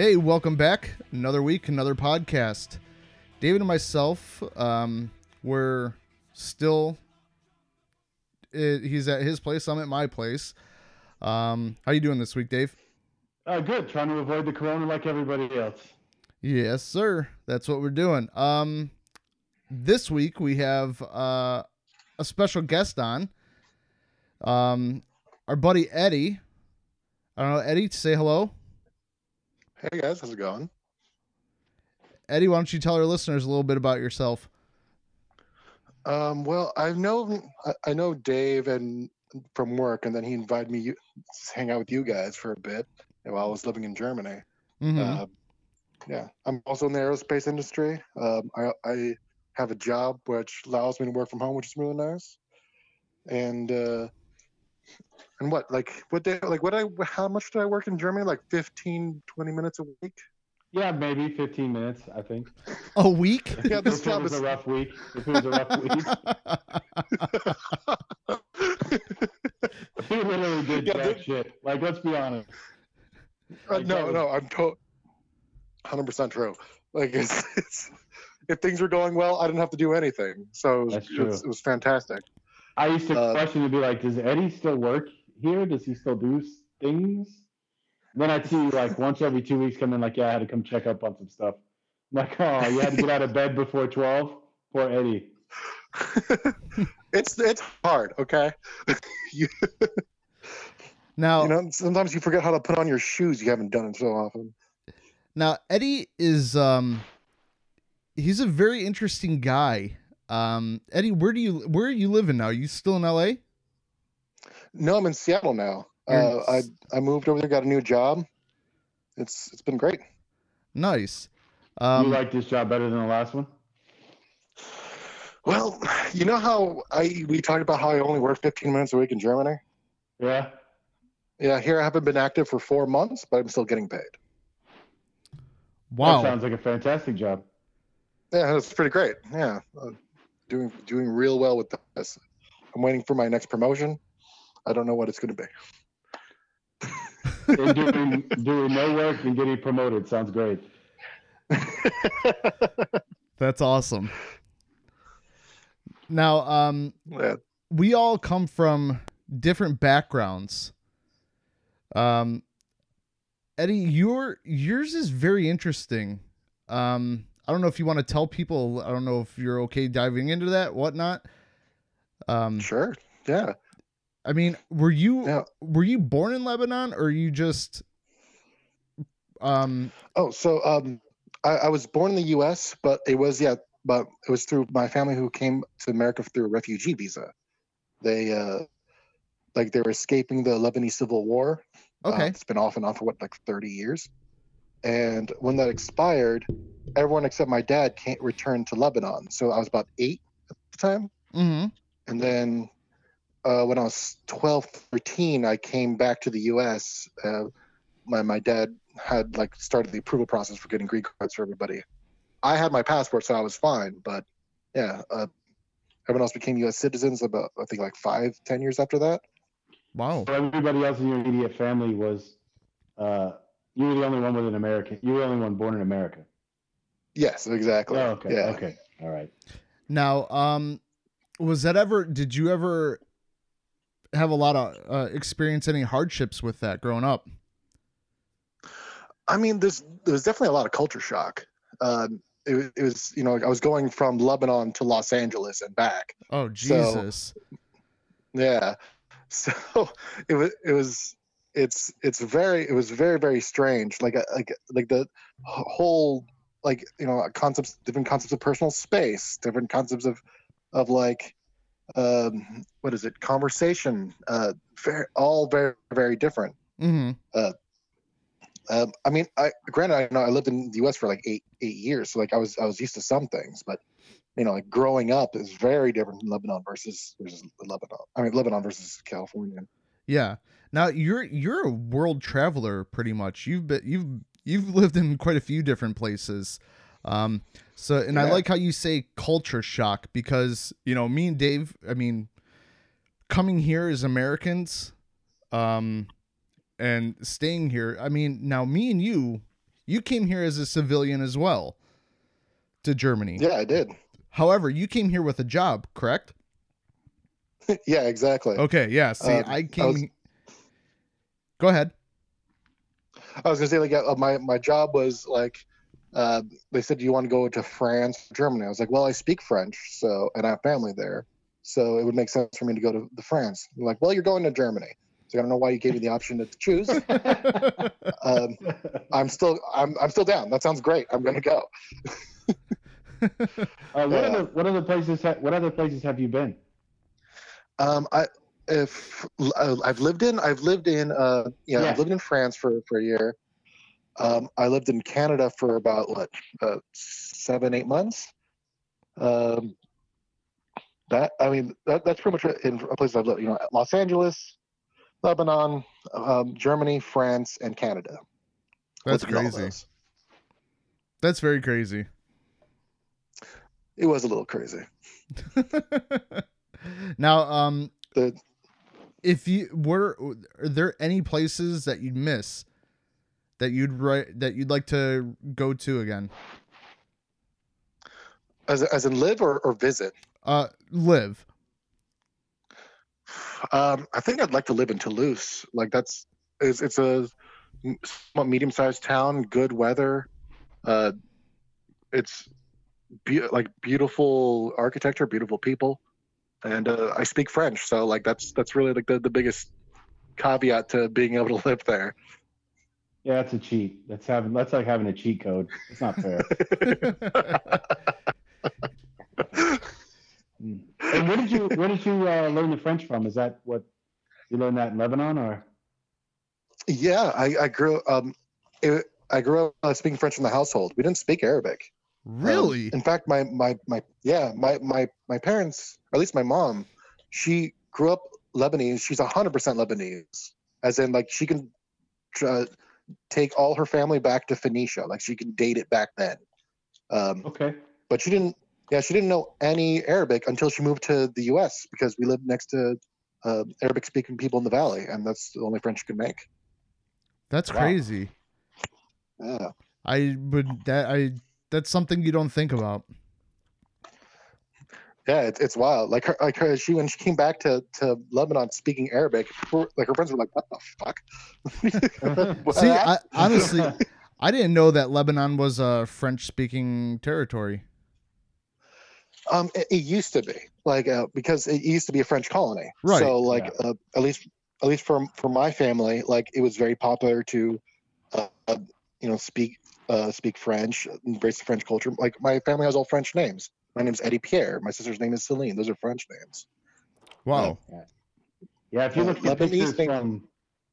Hey, welcome back. Another week, another podcast. David and myself, um, we're still. It, he's at his place. I'm at my place. Um, how you doing this week, Dave? Uh, good. Trying to avoid the corona like everybody else. Yes, sir. That's what we're doing. Um, this week we have uh, a special guest on. Um, our buddy Eddie. I don't know, Eddie, say hello. Hey guys, how's it going? Eddie, why don't you tell our listeners a little bit about yourself? Um, well, I know I- know Dave and from work, and then he invited me to hang out with you guys for a bit while I was living in Germany. Mhm. Uh, yeah, I'm also in the aerospace industry. Um, I, I have a job which allows me to work from home, which is really nice. And uh, and what like what day like what I how much did I work in Germany? Like 15, 20 minutes a week. Yeah, maybe 15 minutes, I think. a week? Yeah, this job it was is a rough week. If it was a rough week. He literally did Yeah, jack the- shit. Like, let's be honest. Uh, Like, that no, was- no, I'm to- 100% true. Like, it's, it's, if things were going well, I didn't have to do anything. So it was, That's it was, it was fantastic. I used to Uh, question to be like, does Eddie still work here? Does he still do s- things? Then I'd see like once every two weeks come in, like, yeah, I had to come check up on some stuff. I'm like, oh, you had to get out of bed before 12? Poor Eddie. it's it's hard, okay? you, now, you know, sometimes you forget how to put on your shoes. You haven't done it so often. now Eddie is um, he's a very interesting guy. Um, Eddie, where do you where are you living now? Are you still in L.A.? No, I'm in Seattle now. You're in Uh, I S- I moved over there, got a new job. It's it's been great. Nice. you Um, like this job better than the last one? Well, you know how I we talked about how I only work 15 minutes a week in Germany. Yeah. Yeah, here I haven't been active for four months, but I'm still getting paid. wow. That sounds like a fantastic job. Yeah, it's pretty great. Yeah, uh, doing doing real well with this. I'm waiting for my next promotion. I don't know what it's going to be. Doing, doing no work and getting promoted sounds great. That's awesome. Now, um, yeah, we all come from different backgrounds. Um, Eddie, your yours is very interesting. Um, I don't know if you want to tell people. I don't know if you're okay diving into that, whatnot. Um, sure. Yeah. I mean, were you Yeah. were you born in Lebanon, or you just um Oh, so um, I, I was born in the U.S., but it was yeah, but it was through my family who came to America through a refugee visa. They uh, like they were escaping the Lebanese civil war. Uh, okay? it's been off and on for what like 30 years. And when that expired, everyone except my dad can't return to Lebanon. So I was about eight at the time. mm-hmm. And then uh, when I was 12, 13, I came back to the U.S. Uh, my, my dad had like started the approval process for getting green cards for everybody. I had my passport, so I was fine. But yeah, uh, everyone else became U.S. citizens about, I think, like five, ten years after that. Wow. So everybody else in your immediate family was, uh, you were the only one with an American. You were the only one born in America. Yes, exactly. Oh, okay. Yeah. Okay. All right. Now, um, was that ever? Did you ever have a lot of uh, experience any hardships with that growing up? I mean, there's there's definitely a lot of culture shock. Um, it, wa- it was, you know, I was going from Lebanon to Los Angeles and back. Oh So- Jesus! Yeah. So it was it was it's it's very it was very very strange. Like uh, like like the whole like you know concepts different concepts of personal space, different concepts of of like um what is it conversation uh very all very very different mm-hmm. um, I mean, I granted, I know I lived in the U.S. for like eight eight years, so like I was I was used to some things, but you know, like growing up is very different in Lebanon versus versus Lebanon. I mean, Lebanon versus California. Yeah. Now you're you're a world traveler, pretty much. You've been you've you've lived in quite a few different places. Um. So, and I like how you say culture shock because you know me and Dave. I mean, coming here as Americans, um, and staying here. I mean, now me and you, You came here as a civilian as well to Germany. Yeah, I did. However, you came here with a job, correct? yeah, exactly. Okay, yeah. See, Um, I I came. was- he- Go ahead. I was gonna say like uh, my my job was like uh, they said do you want to go to France, Germany? I was like, well, I speak French, so and I have family there, so it would make sense for me to go to the France. They're like, well, you're going to Germany. So I don't know why you gave me the option to choose. Um, I'm still I'm I'm still down. That sounds great. I'm gonna go. Uh, what Yeah. other what other places ha- what other places have you been? Um, I if uh, I've lived in I've lived in uh yeah, Yeah. I've lived in France for for a year. Um, I lived in Canada for about what uh, seven eight months. Um, that I mean that that's pretty much in places I've lived. You know, Los Angeles, Lebanon, um, Germany, France, and Canada. That's Lived in all crazy. That's very crazy. It was a little crazy. now, um, The if you were, are there any places that you'd miss that you'd write that you'd like to go to again? as as in live or, or visit. Uh, live. Um, I think I'd like to live in Toulouse. Like that's it's, it's a somewhat medium-sized town, good weather. Uh, it's be- like beautiful architecture, beautiful people, and uh, I speak French, so like that's that's really like the, the biggest caveat to being able to live there. Yeah, that's a cheat. That's having that's like having a cheat code. It's not fair. Mm. and where did you where did you uh, learn the French from? Is that what you learned that in Lebanon or? Yeah, I, I grew um, it, I grew up uh, speaking French in the household. We didn't speak Arabic. Um, really? in fact, my my my yeah, my my my parents, or at least my mom, she grew up Lebanese. She's hundred percent Lebanese, as in like she can uh, take all her family back to Phoenicia, like she can date it back then. Um, Okay. but she didn't. Yeah, she didn't know any Arabic until she moved to the U.S. because we lived next to uh, Arabic-speaking people in the valley, and that's the only French she could make. That's Wow. crazy. Yeah. I would that I that's something you don't think about. Yeah, it's, it's wild. Like her, like her, she when she came back to, to Lebanon speaking Arabic, her- like her friends were like, "What the fuck?" What? See, I, honestly, I didn't know that Lebanon was a French-speaking territory. um, it, it used to be like uh, because it used to be a French colony. Right, So like uh, at least at least for for my family, like it was very popular to, uh, uh, you know, speak uh, speak French, embrace the French culture. Like my family has all French names. My name's Eddie Pierre. My sister's name is Celine. Those are French names. Wow. Yeah, if you Uh, look at pictures thing- from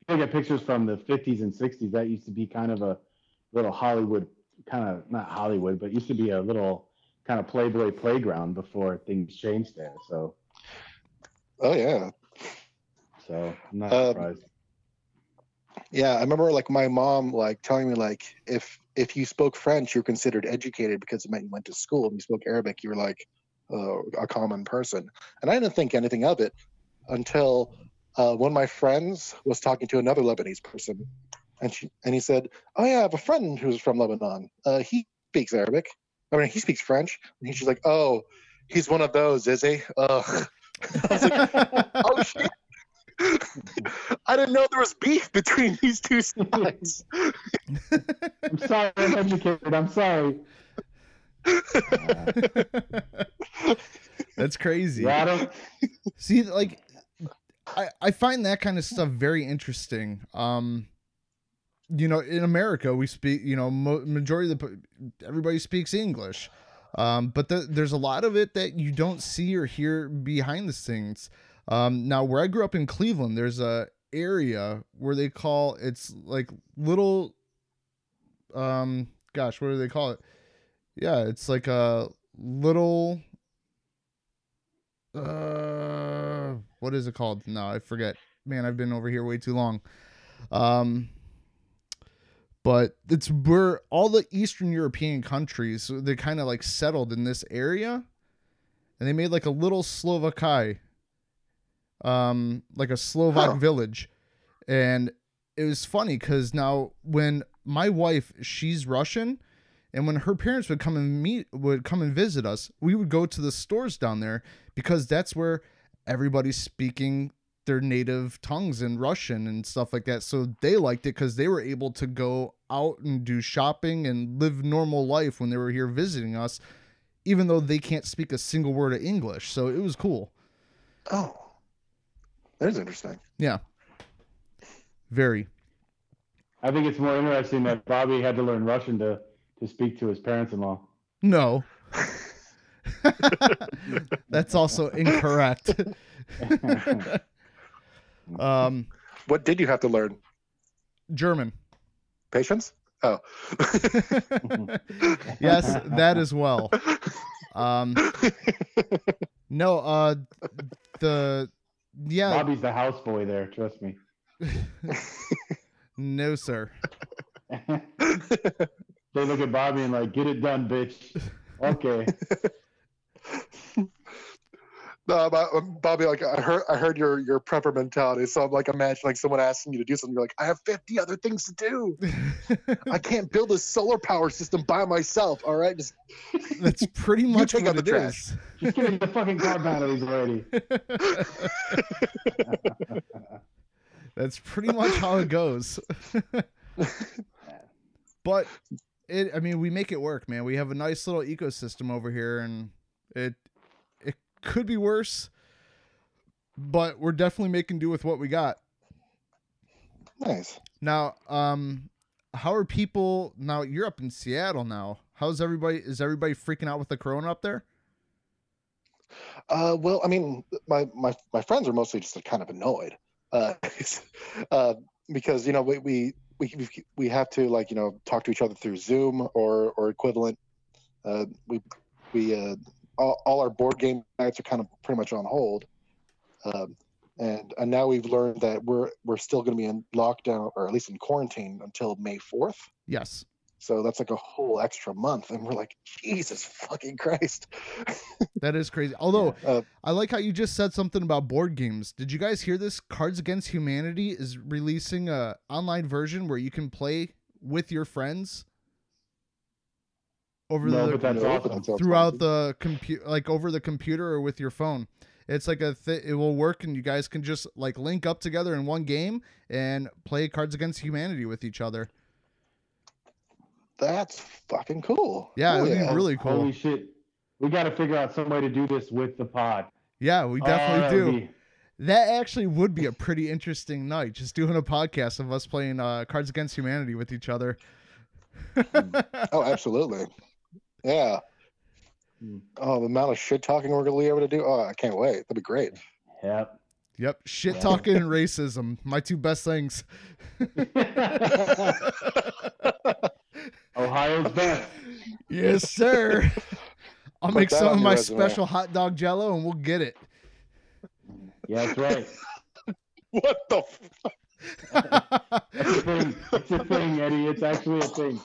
if you look at pictures from the 50s and 60s, that used to be kind of a little Hollywood, kind of not Hollywood, but used to be a little kind of Playboy playground before things changed there. So, Oh yeah, so I'm not Um, surprised. Yeah. I remember like my mom like telling me like if if you spoke French, you're considered educated because it meant you went to school. If you spoke Arabic, you were like uh, a common person. And I didn't think anything of it until uh, one of my friends was talking to another Lebanese person, and she and he said, "Oh yeah, I have a friend who's from Lebanon. Uh, he speaks Arabic. I mean, he speaks French." And she's like, "Oh, he's one of those, is he?" Ugh. I was like, "Oh shit." I didn't know there was beef between these two sides. I'm sorry, I'm educated. I'm sorry. Uh, That's crazy. yeah, I don't. See, like, I I find that kind of stuff very interesting. Um, you know, in America, we speak. You know, mo- majority of the everybody speaks English. Um, but the, there's a lot of it that you don't see or hear behind the scenes. Um, now, where I grew up in Cleveland, there's a area where they call it's like little. Um, gosh, what do they call it? Yeah, it's like a little uh what is it called no i forget man i've been over here way too long um but it's where all the eastern european countries they kind of like settled in this area and they made like a little slovakai um like a slovak Huh. village and it was funny because now when my wife, she's Russian, and when her parents would come and meet, would come and visit us, we would go to the stores down there because that's where everybody's speaking their native tongues in Russian and stuff like that. So they liked it because they were able to go out and do shopping and live normal life when they were here visiting us, even though they can't speak a single word of English. So it was cool. Oh, that is interesting. Yeah. Very. I think it's more interesting that Bobby had to learn Russian to to speak to his parents-in-law. No. That's also incorrect. um, What did you have to learn? German. Patience? Oh. Yes, that as well. Um, no, uh, the yeah, Bobby's the houseboy there. Trust me. no, sir. They look at Bobby and like, get it done, bitch. Okay. No, but, um, Bobby, like I heard, I heard your your prepper mentality. So I'm like, imagine like someone asking you to do something. You're like, I have 50 other things to do. I can't build a solar power system by myself. All right, just That's pretty much you take what out it the is. Just give me the fucking car batteries already. That's pretty much how it goes. but it I mean we make it work, man. We have a nice little ecosystem over here and it it could be worse, but we're definitely making do with what we got. nice. Now, um how are people now you're up in Seattle now. How's everybody is everybody freaking out with the corona up there? Uh, well, I mean, my my my friends are mostly just kind of annoyed, uh, uh, because you know we we we we have to like you know talk to each other through Zoom or or equivalent. Uh, we we uh, all, all our board game nights are kind of pretty much on hold, um, and and now we've learned that we're we're still going to be in lockdown or at least in quarantine until May fourth. Yes. So that's like a whole extra month, and we're like, Jesus fucking Christ! That is crazy. Although Uh, I like how you just said something about board games. Did you guys hear this? Cards Against Humanity is releasing a online version where you can play with your friends over No, the but that's awesome. throughout the computer like over the computer or with your phone. It's like a th- it will work and you guys can just like link up together in one game and play Cards Against Humanity with each other. That's fucking cool. Yeah, Hell it would yeah. be really cool. Holy shit. We got to figure out some way to do this with the pod. yeah, we Oh, definitely that do. would be- That actually would be a pretty interesting night, just doing a podcast of us playing uh, Cards Against Humanity with each other. Oh, absolutely. Yeah. Hmm. Oh, the amount of shit talking we're gonna be able to do. Oh, I can't wait. That'd be great. Yep. Yep, shit Yeah. talking and racism, my two best things. Ohio's best. Yes, sir. I'll Put make some of my resume. special hot dog jello and we'll get it. Yeah, that's right. What the? F- That's a thing. It's a thing, Eddie. It's actually a thing.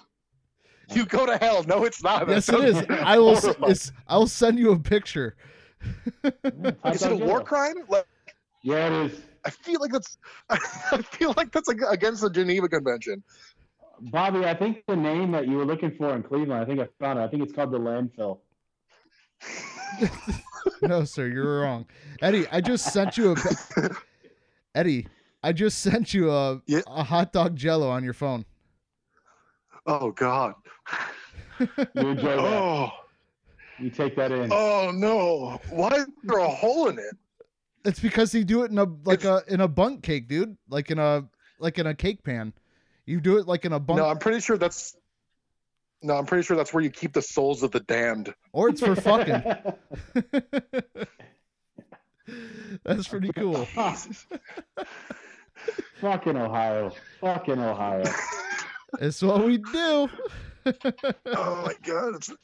you go to hell. No, it's not. yes, it is. I will. s- horrifying. It's, I'll send you a picture. Is it a war crime? Like, Yeah, it is. I feel like that's. I feel like that's like against the Geneva Convention. Bobby, I think the name that you were looking for in Cleveland, I think I found it. I think it's called the landfill. No, sir, you're wrong. Eddie, I just sent you a. Eddie, I just sent you a Yeah. a hot dog jello on your phone. Oh God. You enjoy that. Oh. You take that in. Oh no. Why is there a hole in it? It's because they do it in a like a in a bundt cake, dude. Like in a like in a cake pan. You do it like in a bundt, No, I'm pretty sure that's. No, I'm pretty sure that's where you keep the souls of the damned. or it's for fucking. That's pretty cool. Fucking Ohio. Fucking Ohio. It's what we do. Oh my God. It's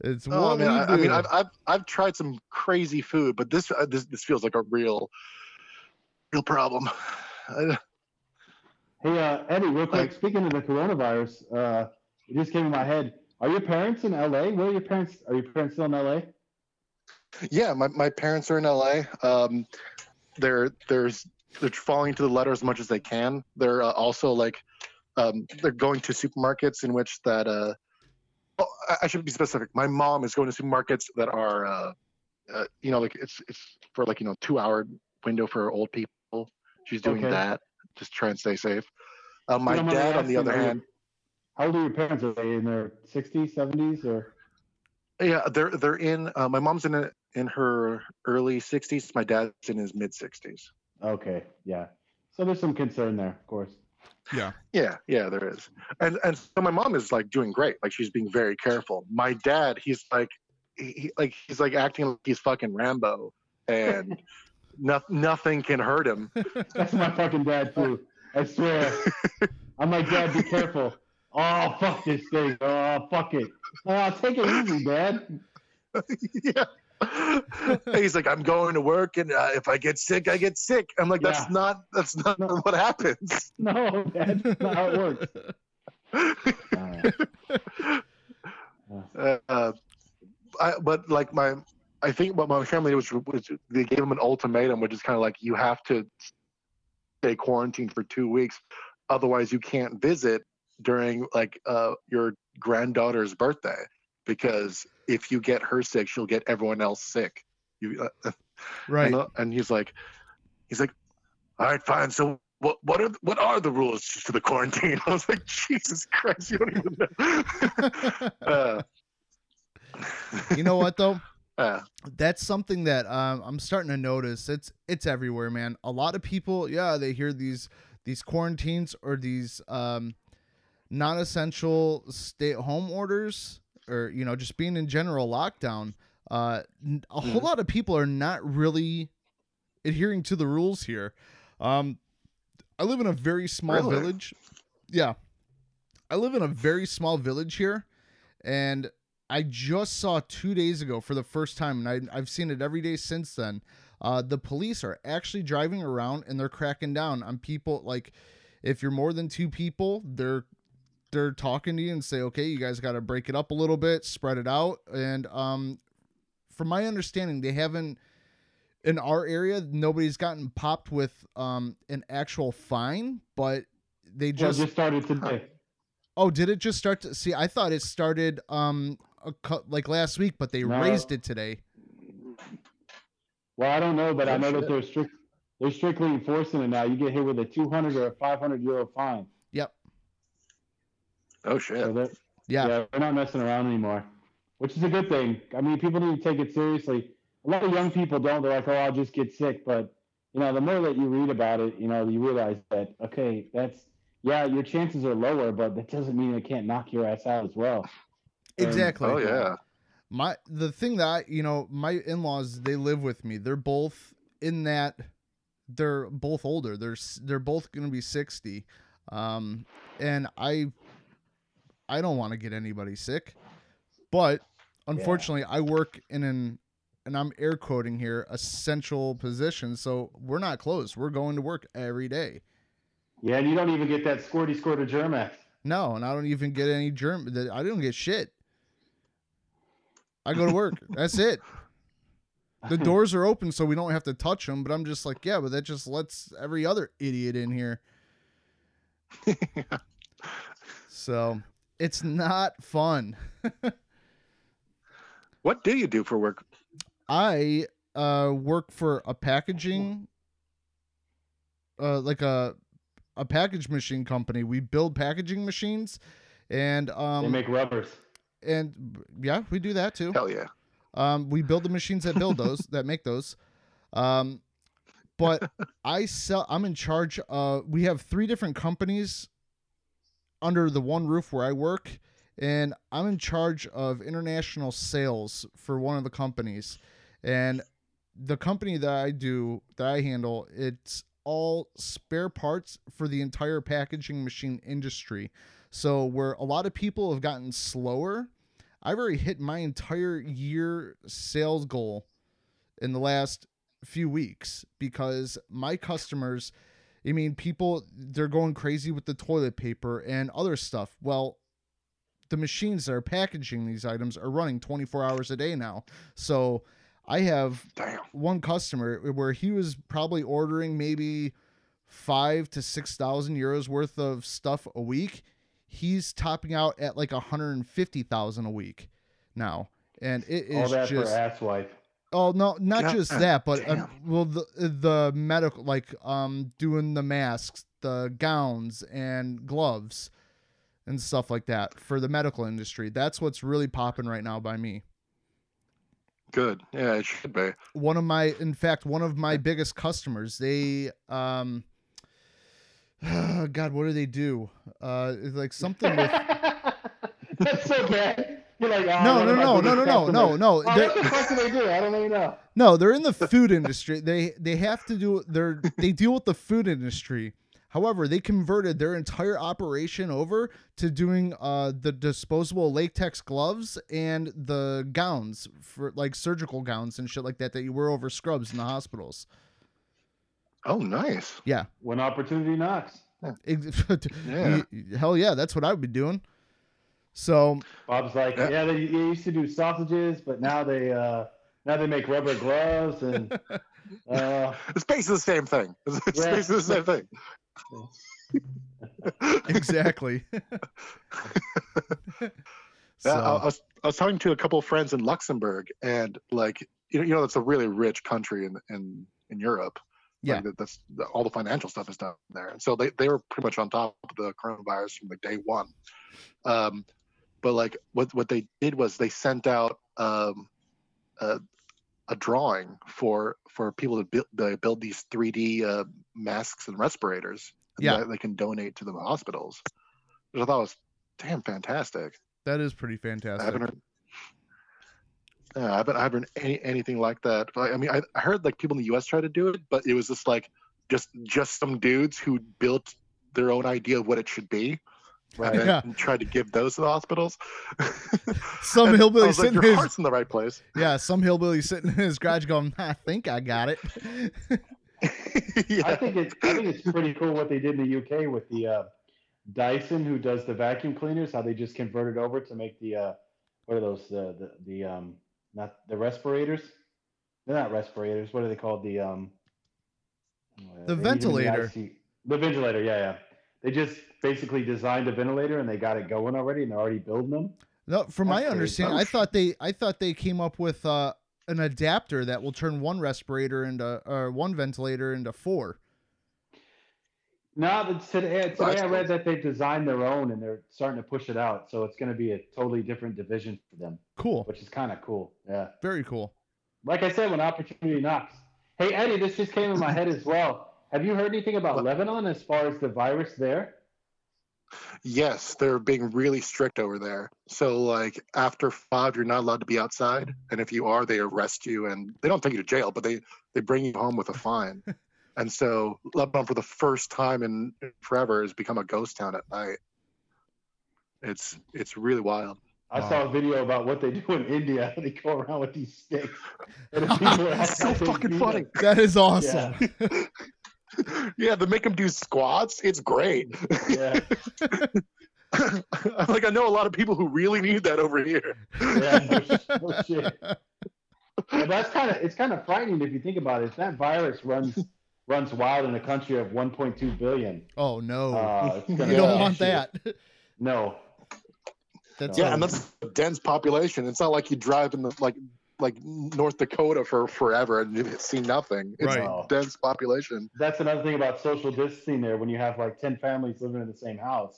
It's Oh what man, we I, do. I mean, I've, I've I've tried some crazy food, but this uh, this this feels like a real, real problem. Hey, uh, Eddie, real quick, speaking of the coronavirus, uh, it just came in my head. Are your parents in LA? Where are your parents? Are your parents still in LA? yeah, my, my parents are in LA. Um, they're they're they're following to the letter as much as they can. They're uh, also like um, they're going to supermarkets in which that uh, oh, I- should be specific. My mom is going to supermarkets that are, uh, uh, you know, like it's it's for like you know two hour window for old people. She's doing Okay. that, just try and stay safe. Uh, my You don't mind me dad, on the other hand, How old are your parents? Are they in their 60s, 70s, or? yeah, they're they're in. Uh, my mom's in a, in her early 60s. My dad's in his mid 60s. Okay, yeah. So there's some concern there, of course. Yeah. Yeah, yeah, there is. And and so my mom is like doing great. Like she's being very careful. My dad, he's like he, he- like he's like acting like he's fucking Rambo and no, nothing can hurt him. That's my fucking dad too. I swear. I'm like, Dad, be careful. Oh fuck this thing. Oh fuck it. Oh, take it easy, Dad. yeah. he's like I'm going to work and uh, if I get sick, I get sick. I'm like that's Yeah. not that's not No. what happens. No, that's not how it works. Uh, uh, I, but like my, I think what my family was, was they gave him an ultimatum, which is kind of like you have to stay quarantined for two weeks, otherwise you can't visit during like uh, your granddaughter's birthday because if you get her sick, she'll get everyone else sick. You, uh, right. and, uh, and he's like, he's like, all right, fine. So what what are what are the rules to the quarantine? I was like, Jesus Christ, you don't even know. uh, you know what though? uh, that's something that um, I'm starting to notice. It's it's everywhere, man. A lot of people, yeah, they hear these these quarantines or these um, non-essential stay-at-home orders, or you know, just being in general lockdown. Uh, a whole Mhm. lot of people are not really adhering to the rules here. Um, I live in a very small Really? village. Yeah, I live in a very small village here, and I just saw two days ago for the first time, and I, I've seen it every day since then. Uh, the police are actually driving around and they're cracking down on people. Like, if you're more than two people, they're they're talking to you and say, "Okay, you guys got to break it up a little bit, spread it out." And um, from my understanding, they haven't in our area. Nobody's gotten popped with um an actual fine, but they just, just just started today. Oh, did it just start to see? I thought it started um a, cou- like last week, but they No. raised it today. Well, I don't know, but I Oh, know that they're strict. They're strictly enforcing it now. You get hit with a 200 or a 500 euro fine. Yep. oh So shit. they're, Yeah. yeah, they're not messing around anymore, which is a good thing. I mean, people need to take it seriously. A lot of young people don't. They're like, "Oh, I'll just get sick." But you know, the more that you read about it, you know, you realize that okay, that's yeah, your chances are lower, but that doesn't mean it can't knock your ass out as well. And- Exactly. Oh yeah. My the thing that I, you know, my in-laws they live with me. They're both in that they're both older. They're they're both going to be 60. Um and I I don't want to get anybody sick. But unfortunately, I work in an and I'm air quoting here essential position, so we're not closed. We're going to work every day. Yeah, and you don't even get that squirty squirt of Germ-X. No, and I don't even get any germ. I don't get shit. I go to work. That's it. The doors are open, so we don't have to touch them. But I'm just like, yeah, but that just lets every other idiot in here. So it's not fun. What do you do for work? I uh, work for a packaging, uh, like a a package machine company. We build packaging machines, and um, they make rubbers. and yeah, we do that too. Hell yeah. Um, we build the machines that build those, that make those. Um, but I sell. I'm in charge. Uh, we have three different companies under the one roof where I work, and I'm in charge of international sales for one of the companies. And the company that I do, that I handle, it's all spare parts for the entire packaging machine industry. So where a lot of people have gotten slower I've already hit my entire year sales goal in the last few weeks because my customers, I mean, people, they're going crazy with the toilet paper and other stuff. Well, the machines that are packaging these items are running 24 hours a day now. So I have Damn. one customer where he was probably ordering maybe five to six thousand euros worth of stuff a week. He's topping out at like 150,000 a week now. And it All that just for ass wife. Oh no, not God just that, but uh, well, the the medical, like um, doing the masks, the gowns, and gloves, and stuff like that for the medical industry. That's what's really popping right now by me. Good. Yeah, it should be. One of my, in fact, one of my biggest customers. They, um, God, what do they do? Uh, like something with. That's so bad. You're like, oh, No, what no, no, no, no, no, no, no. Oh, They're- what the fuck do they do? I don't even know. No, they're in the food industry. They they have to do they're they deal with the food industry. However, they converted their entire operation over to doing uh the disposable latex gloves and the gowns for like surgical gowns and shit like that that you wear over scrubs in the hospitals. Oh, nice. Yeah. When opportunity knocks. Ex- Yeah. Hell yeah, that's what I would be doing. So Bob's like, Yeah. yeah, they, they used to do sausages, but now they uh now they make rubber gloves and uh It's basically the same thing. It's Yeah. basically the same thing. exactly. So, I, I was I was talking to a couple of friends in Luxembourg, and like you know, you know, that's a really rich country in in in Europe. Yeah. like, that, that's all the financial stuff is done there, and so they they were pretty much on top of the coronavirus from like day one. Um, but like what what they did was they sent out um a, a drawing for for people to build build these 3D uh, masks and respirators Yeah. that they can donate to the hospitals, which I thought was damn fantastic. that is pretty I haven't fantastic. heard. Yeah, I haven't, I haven't heard any, anything like that. But, I mean, I, I heard like people in the U.S. try to do it, but it was just like just just some dudes who built their own idea of what it should be, right. Yeah. and then Yeah. tried to give those to the hospitals. Some And hillbilly was like, sitting your his heart's in the right place. Yeah, some hillbilly sitting in his garage going, I think I got it. yeah. I think it's I think it's pretty cool what they did in the UK with the uh, Dyson, who does the vacuum cleaners. How they just converted over to make the uh, what are those the the, the um not the respirators? They're not respirators. What are they called? The um The they use them in ventilator. IC The ventilator, yeah, yeah. They just basically designed a ventilator and they got it going already, and they're already building them. No, from That's my pretty understanding, I thought they I thought they came up with uh, an adapter that will turn one respirator into or one ventilator into four. No, but today, today That's I read that they've designed their own and they're starting to push it out. So it's going to be a totally different division for them, Cool. which is kind of cool. Yeah. Very cool. Like I said, when opportunity knocks. Hey, Eddie, this just came in my head as well. Have you heard anything about What? Lebanon as far as the virus there? Yes, they're being really strict over there. So like after five, you're not allowed to be outside, and if you are, they arrest you and they don't take you to jail, but they they bring you home with a fine. and so Lebanon, for the first time in forever, has become a ghost town at night. It's it's really wild. I Wow. saw a video about what they do in India. They go around with these sticks. And the people are so acting like they fucking funny. them. That is awesome. yeah, they make them do squats. It's great. Yeah. Like, I know a lot of people who really need that over here. Yeah. No, no shit. Yeah, that's kind of it's kind of frightening if you think about it. If that virus runs runs wild in a country of 1.2 billion, Oh no. uh, you don't want shit. that. No, That's Yeah, a- and that's a dense population. It's not like you drive in the like like North Dakota for forever and you see nothing. It's Right. a dense population. that's another thing about social distancing. There, when you have like 10 families living in the same house,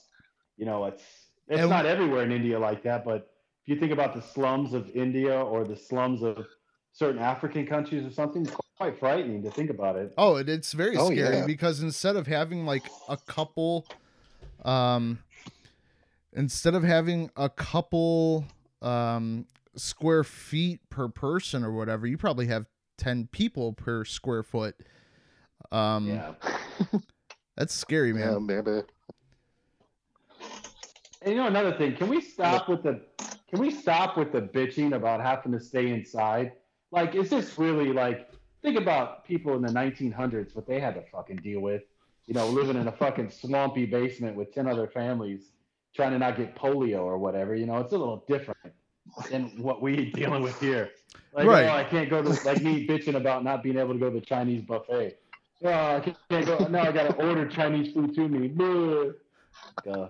you know, it's it's And- not everywhere in India like that. But if you think about the slums of India or the slums of certain African countries or something, it's quite frightening to think about it. Oh, it, it's very Oh, scary yeah. because instead of having like a couple, um, instead of having a couple um square feet per person or whatever, you probably have ten people per square foot. Um, Yeah. that's scary, man. Yeah, maybe. And you know another thing, can we stop with the can we stop with the bitching about having to stay inside? Like, is this really like think about people in the 1900s what they had to fucking deal with? You know, living in a fucking swampy basement with 10 other families trying to not get polio or whatever. You know, it's a little different than what we dealing with here. Like, Right. oh, I can't go to like me bitching about not being able to go to the Chinese buffet. Oh, I can't go. Now I gotta order Chinese food to me. Bleh. Go.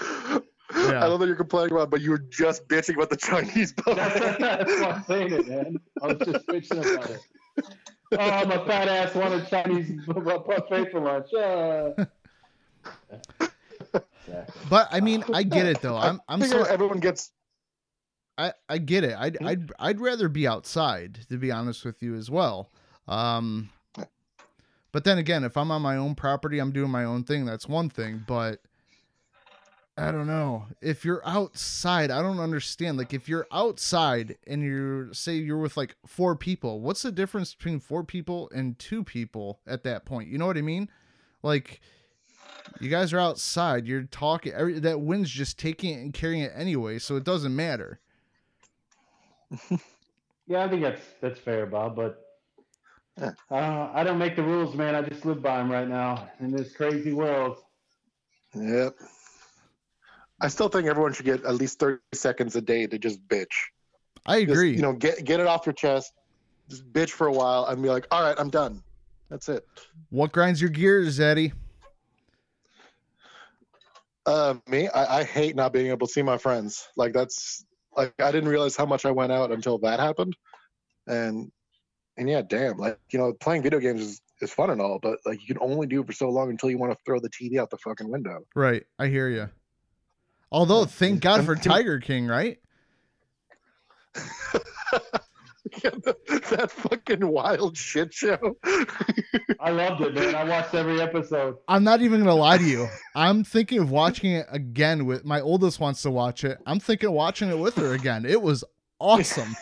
Yeah. I don't know what you're complaining about, but you were just bitching about the Chinese buffet. that's why I'm saying it, man. I was just bitching about it. Oh, I'm a fat ass wanted Chinese bu- bu- buffet for lunch. Uh. Exactly. But I mean, I get it though. I'm I'm I so everyone gets. I, I get it. I'd? I'd I'd rather be outside to be honest with you as well. Um, but then again, if I'm on my own property, I'm doing my own thing. That's one thing. But I don't know if you're outside. I don't understand. Like if you're outside and you're say you're with like four people, what's the difference between four people and two people at that point? You know what I mean? Like you guys are outside. You're talking. Every, that wind's just taking it and carrying it anyway, so it doesn't matter. Yeah, I think that's that's fair, Bob. But Yeah. uh, I don't make the rules, man. I just live by them right now in this crazy world. Yep. I still think everyone should get at least 30 seconds a day to just bitch. I Just, agree. you know, get get it off your chest. Just bitch for a while and be like, all right, I'm done. That's it. what grinds your gears, Eddie? Uh, me, I, I hate not being able to see my friends. Like that's like I didn't realize how much I went out until that happened, and and yeah, damn, like you know, playing video games is, is fun and all, but like you can only do it for so long until you want to throw the TV out the fucking window. Right, I hear you. Although, thank God for Tiger King, right? that fucking wild shit show. I loved it, man. I watched every episode. I'm not even gonna lie to you. I'm thinking of watching it again. With my oldest wants to watch it. I'm thinking of watching it with her again. It was awesome.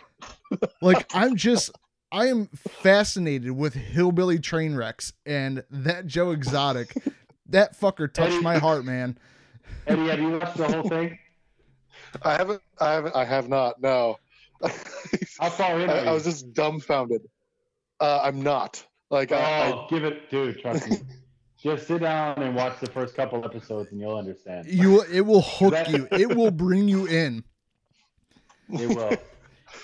like I'm just, I am fascinated with hillbilly train wrecks and that Joe Exotic. That fucker touched my heart, man. Eddie, have you watched the whole thing? I haven't, I haven't, I have not. No, How far in I, I was just dumbfounded. Uh, I'm not. Like, I, Oh, give it, dude. Trust me. Just sit down and watch the first couple episodes, and you'll understand. You, it will hook That- you. It will bring you in. It will.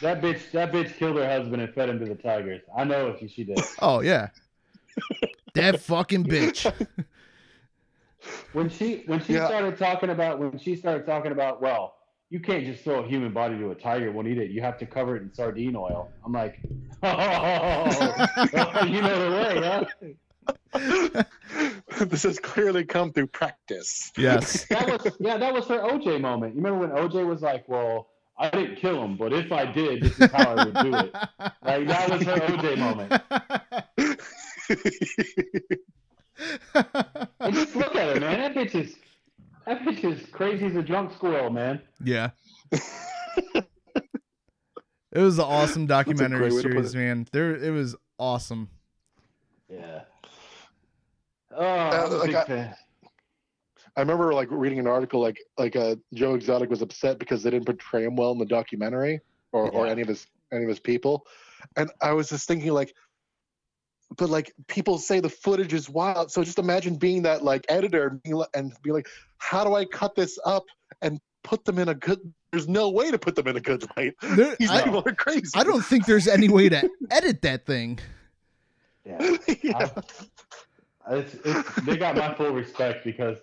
That bitch, that bitch killed her husband and fed him to the tigers. I know what she, she did. Oh yeah, that fucking bitch. When she, when she Yeah. started talking about, when she started talking about, well, you can't just throw a human body to a tiger; it won't eat it. You have to cover it in sardine oil. I'm like, oh, you know the way, huh? This has clearly come through practice. Yes. That was, yeah, that was her OJ moment. You remember when OJ was like, well, I didn't kill him, but if I did, this is how I would do it. Like that was her OJ moment. And just look at her, man. That bitch is that bitch is crazy as a drunk squirrel, man. yeah. It was an awesome documentary great way to put series, man. There, it was awesome. Yeah. Oh, I'm a like, big I- fan. I remember like reading an article like like uh, Joe Exotic was upset because they didn't portray him well in the documentary or, or any of his any of his people, and I was just thinking like, but like people say the footage is wild, so just imagine being that like editor and being, li- and be like, how do I cut this up and put them in a good? There's no way to put them in a good light. There- These I, people are crazy. I don't think there's any way to edit that thing. Yeah. yeah. I- it's, it's, they got my full respect because,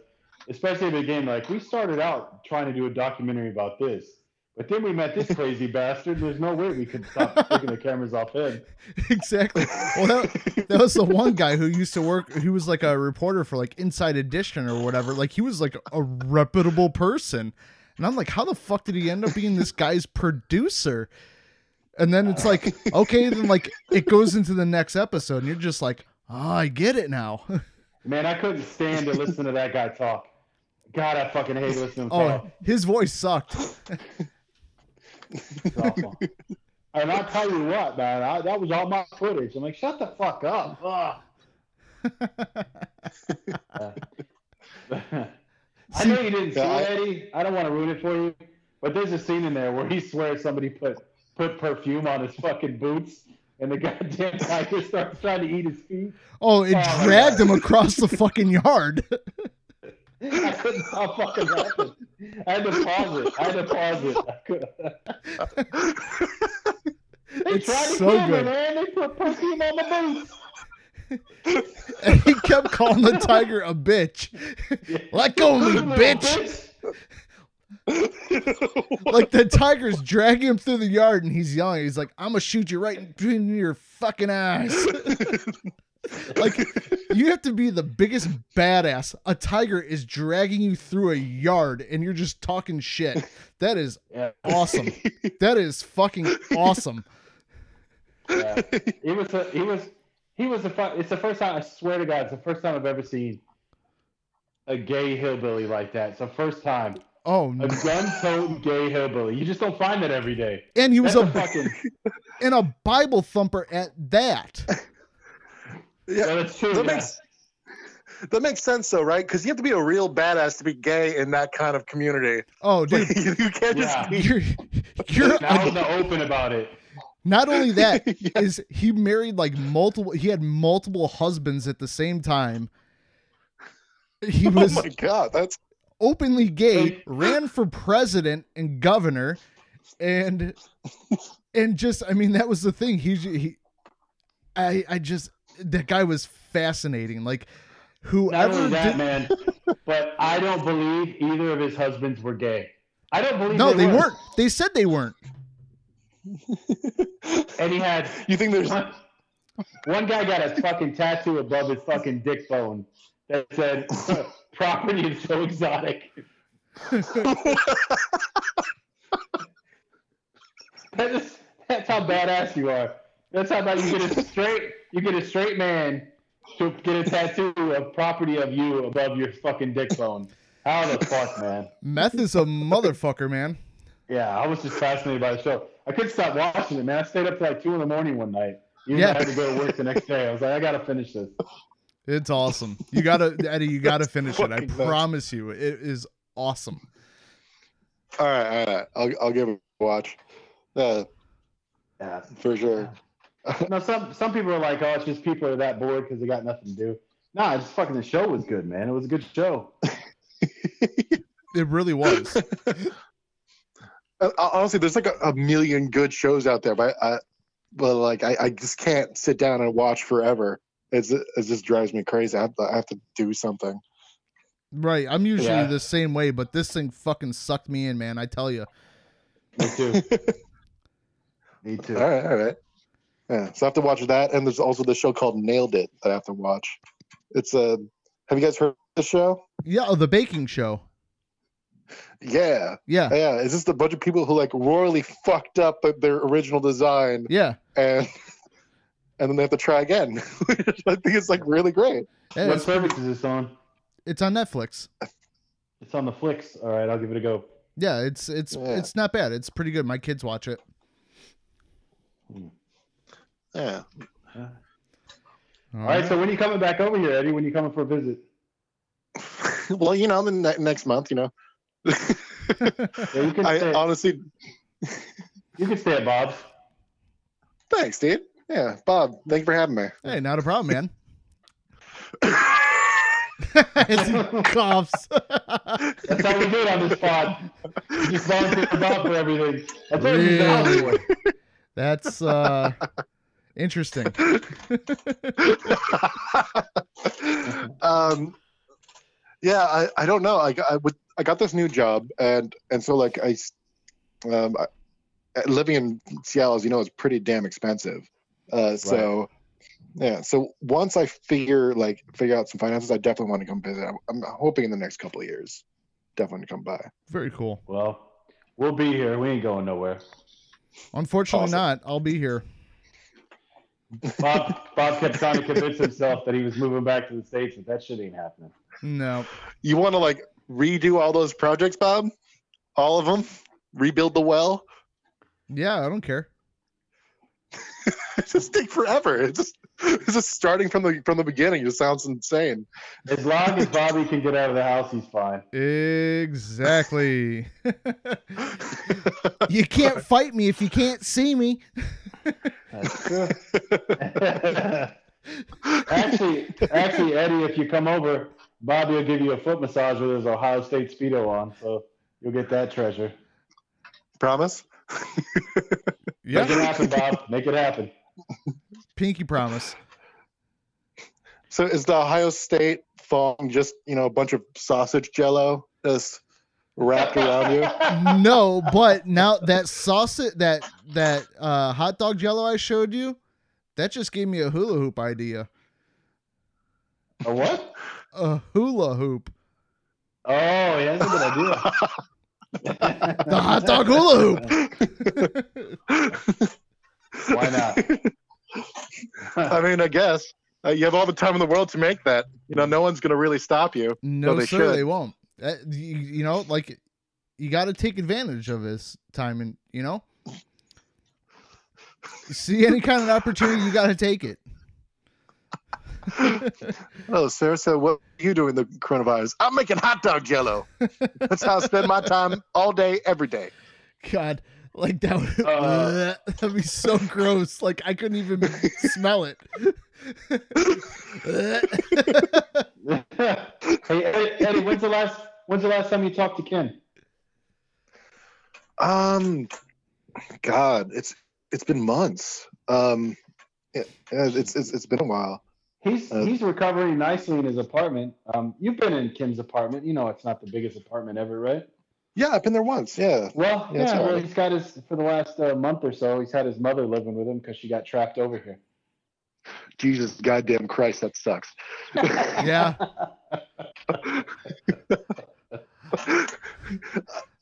especially in the game, like we started out trying to do a documentary about this, but then we met this crazy bastard. There's no way we could stop taking the cameras off him. exactly. Well, that, that was the one guy who used to work. He was like a reporter for like Inside Edition or whatever. Like he was like a reputable person, and I'm like, how the fuck did he end up being this guy's producer? And then it's like, okay, then like it goes into the next episode, and you're just like, oh, I get it now. Man, I couldn't stand to listen to that guy talk. God, I fucking hate listening to him oh, talk. his voice sucked. It's awful. and I'll tell you what, man, I, that was all my footage. I'm like, shut the fuck up. I know you didn't see Yeah, I- it, Eddie. I don't want to ruin it for you, but there's a scene in there where he swears somebody put put perfume on his fucking boots, and the goddamn tiger starts trying to eat his feet. Oh, it Oh, dragged him across the fucking yard. I couldn't stop fucking laughing. I had to pause it. I had to pause it. I could- They It's tried to so kill me, good. man. They put perfume on my boots. and he kept calling the tiger a bitch. Let go of me, bitch. Like the tiger's dragging him through the yard, and he's yelling. He's like, "I'm gonna shoot you right in between your fucking eyes." like you have to be the biggest badass. A tiger is dragging you through a yard, and you're just talking shit. That is Yeah, awesome. That is fucking awesome. yeah. He was a, he was he was the fu- it's the first time I swear to God it's the first time I've ever seen a gay hillbilly like that. It's the first time Oh, a no. gun-toting gay hillbilly. You just don't find that every day. and he was That's a a fucking and a Bible thumper at that. Yeah, yeah, that's true. that yeah. makes that makes sense though, right? Because you have to be a real badass to be gay in that kind of community. Oh, dude, you, you can't just be. you're you're Now in the open about it. not only that Yeah. is he married like multiple he had multiple husbands at the same time. He oh was oh my god, that's openly gay, ran for president and governor, and and just I mean that was the thing. He he, I I just that guy was fascinating. Like Not whoever only that, did, man, but I don't believe either of his husbands were gay. I don't believe no, they were. weren't. They said they weren't. And he had you think there's one, one guy got a fucking tattoo above his fucking dick bone that said property is so exotic. That is, that's how badass you are. That's how about you get a straight you get a straight man to get a tattoo of property of you above your fucking dick bone. How the fuck, man? Meth is a motherfucker, man. Yeah, I was just fascinated by the show. I couldn't stop watching it, man. I stayed up till like two in the morning one night. Even though Yeah. I had to go to work the next day. I was like, I gotta finish this. It's awesome. You gotta Eddie, you gotta finish it. I nuts. promise you, it is awesome. all right, all right. I'll I'll give it a watch. Yeah, Yeah. for sure. No, some some people are like, oh, it's just people are that bored because they got nothing to do. Nah, it's just fucking the show was good, man. It was a good show. It really was. Honestly, there's like a, a million good shows out there, but I, but like I, I just can't sit down and watch forever. It's it just drives me crazy. I have to, I have to do something. Right. I'm usually Yeah. the same way, but this thing fucking sucked me in, man. I tell you. Me too. Me too. All right, all right. Yeah, so I have to watch that, and there's also the show called Nailed It that I have to watch. It's a. have you guys heard the show? Yeah, oh, the baking show. Yeah, Yeah. yeah. It's just a bunch of people who like royally fucked up their original design, Yeah. and and then they have to try again. I think it's like really great. Yeah, what it's, service is this on? it's on Netflix. It's on the flicks. All right, I'll give it a go. Yeah, it's it's Yeah. it's not bad. It's pretty good. My kids watch it. Hmm. Yeah. All right, so when are you coming back over here, Eddie? When you coming for a visit? well, you know, the ne- next month, you know. Yeah, you can I stay. honestly, you can stay at Bob's. thanks, dude. Yeah, Bob, thank you for having me. hey, not a problem, man. As he coughs. That's how we do it on this pod. You just volunteer Bob for everything. That's what he's the house Really? boy. That's uh interesting. um, yeah, I, I don't know. I got I, would, I got this new job, and and so like I, s- um, I, living in Seattle, as you know, is pretty damn expensive. Uh, so yeah, so once I figure like figure out some finances, I definitely want to come visit. I'm, I'm hoping in the next couple of years, definitely come by. Very cool. Well, we'll be here. We ain't going nowhere. Unfortunately Awesome. not. I'll be here. Bob, Bob kept trying to convince himself that he was moving back to the states, but that shit ain't happening. No. You want to like redo all those projects, Bob? All of them? Rebuild the well? Yeah, I don't care. It just take forever. It's just it's just starting from the from the beginning. It just sounds insane. As long as Bobby can get out of the house, he's fine. Exactly. you can't fight me if you can't see me. That's true. actually, actually, Eddie, if you come over, Bobby will give you a foot massage with his Ohio State speedo on, so you'll get that treasure. Promise? yeah. Make it happen, Bob. Make it happen. Pinky promise. So is the Ohio State thong just you know a bunch of sausage jello just wrapped around you? no, but now that sausage that that uh, hot dog jello I showed you, that just gave me a hula hoop idea. A what? A hula hoop. Oh, yeah, that's a good idea. The hot dog hula hoop. Why not? I mean, I guess uh, you have all the time in the world to make that. You know, no one's gonna really stop you. No, they sir, should. they won't. Uh, you, you know, like you got to take advantage of this time, and you know, see any kind of opportunity, you got to take it. Oh, sir. So what are you doing the coronavirus? I'm making hot dog jello. That's how I spend my time all day, every day. God, like that would Uh. that'd be so gross. Like I couldn't even smell it. hey, Eddie, Eddie, when's the last when's the last time you talked to Kim? Um, God, it's it's been months. Um, yeah, yeah, it's it's it's been a while. He's Uh, he's recovering nicely in his apartment. Um, you've been in Kim's apartment. You know it's not the biggest apartment ever, right? Yeah, I've been there once. Yeah. Well, Yeah, yeah. Well, he's got his for the last uh, month or so. He's had his mother living with him because she got trapped over here. Jesus, goddamn Christ, that sucks. yeah,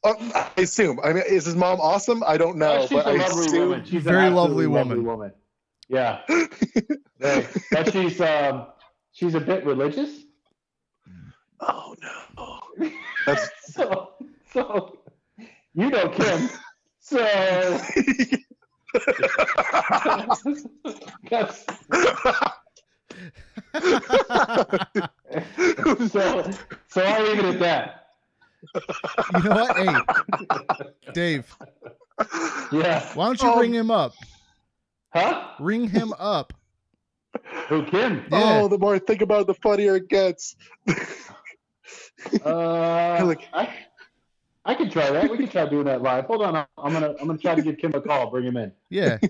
Uh, I assume. I mean, is his mom awesome? I don't know, Oh, she's but a I lovely assume. woman. She's Very an lovely absolutely woman. Yeah. Very. but she's um she's a bit religious. Oh no. That's So so you know Kim. So that's so so I'll leave it at that. you know what? Hey, Dave, Yeah. why don't you Um, ring him up? Huh? Ring him up. Who Kim? Yeah. Oh, the more I think about it, the funnier it gets. Uh, Like- I, I can try that. We can try doing that live. Hold on, I'm- I'm gonna I'm gonna try to give Kim a call. Bring him in. Yeah.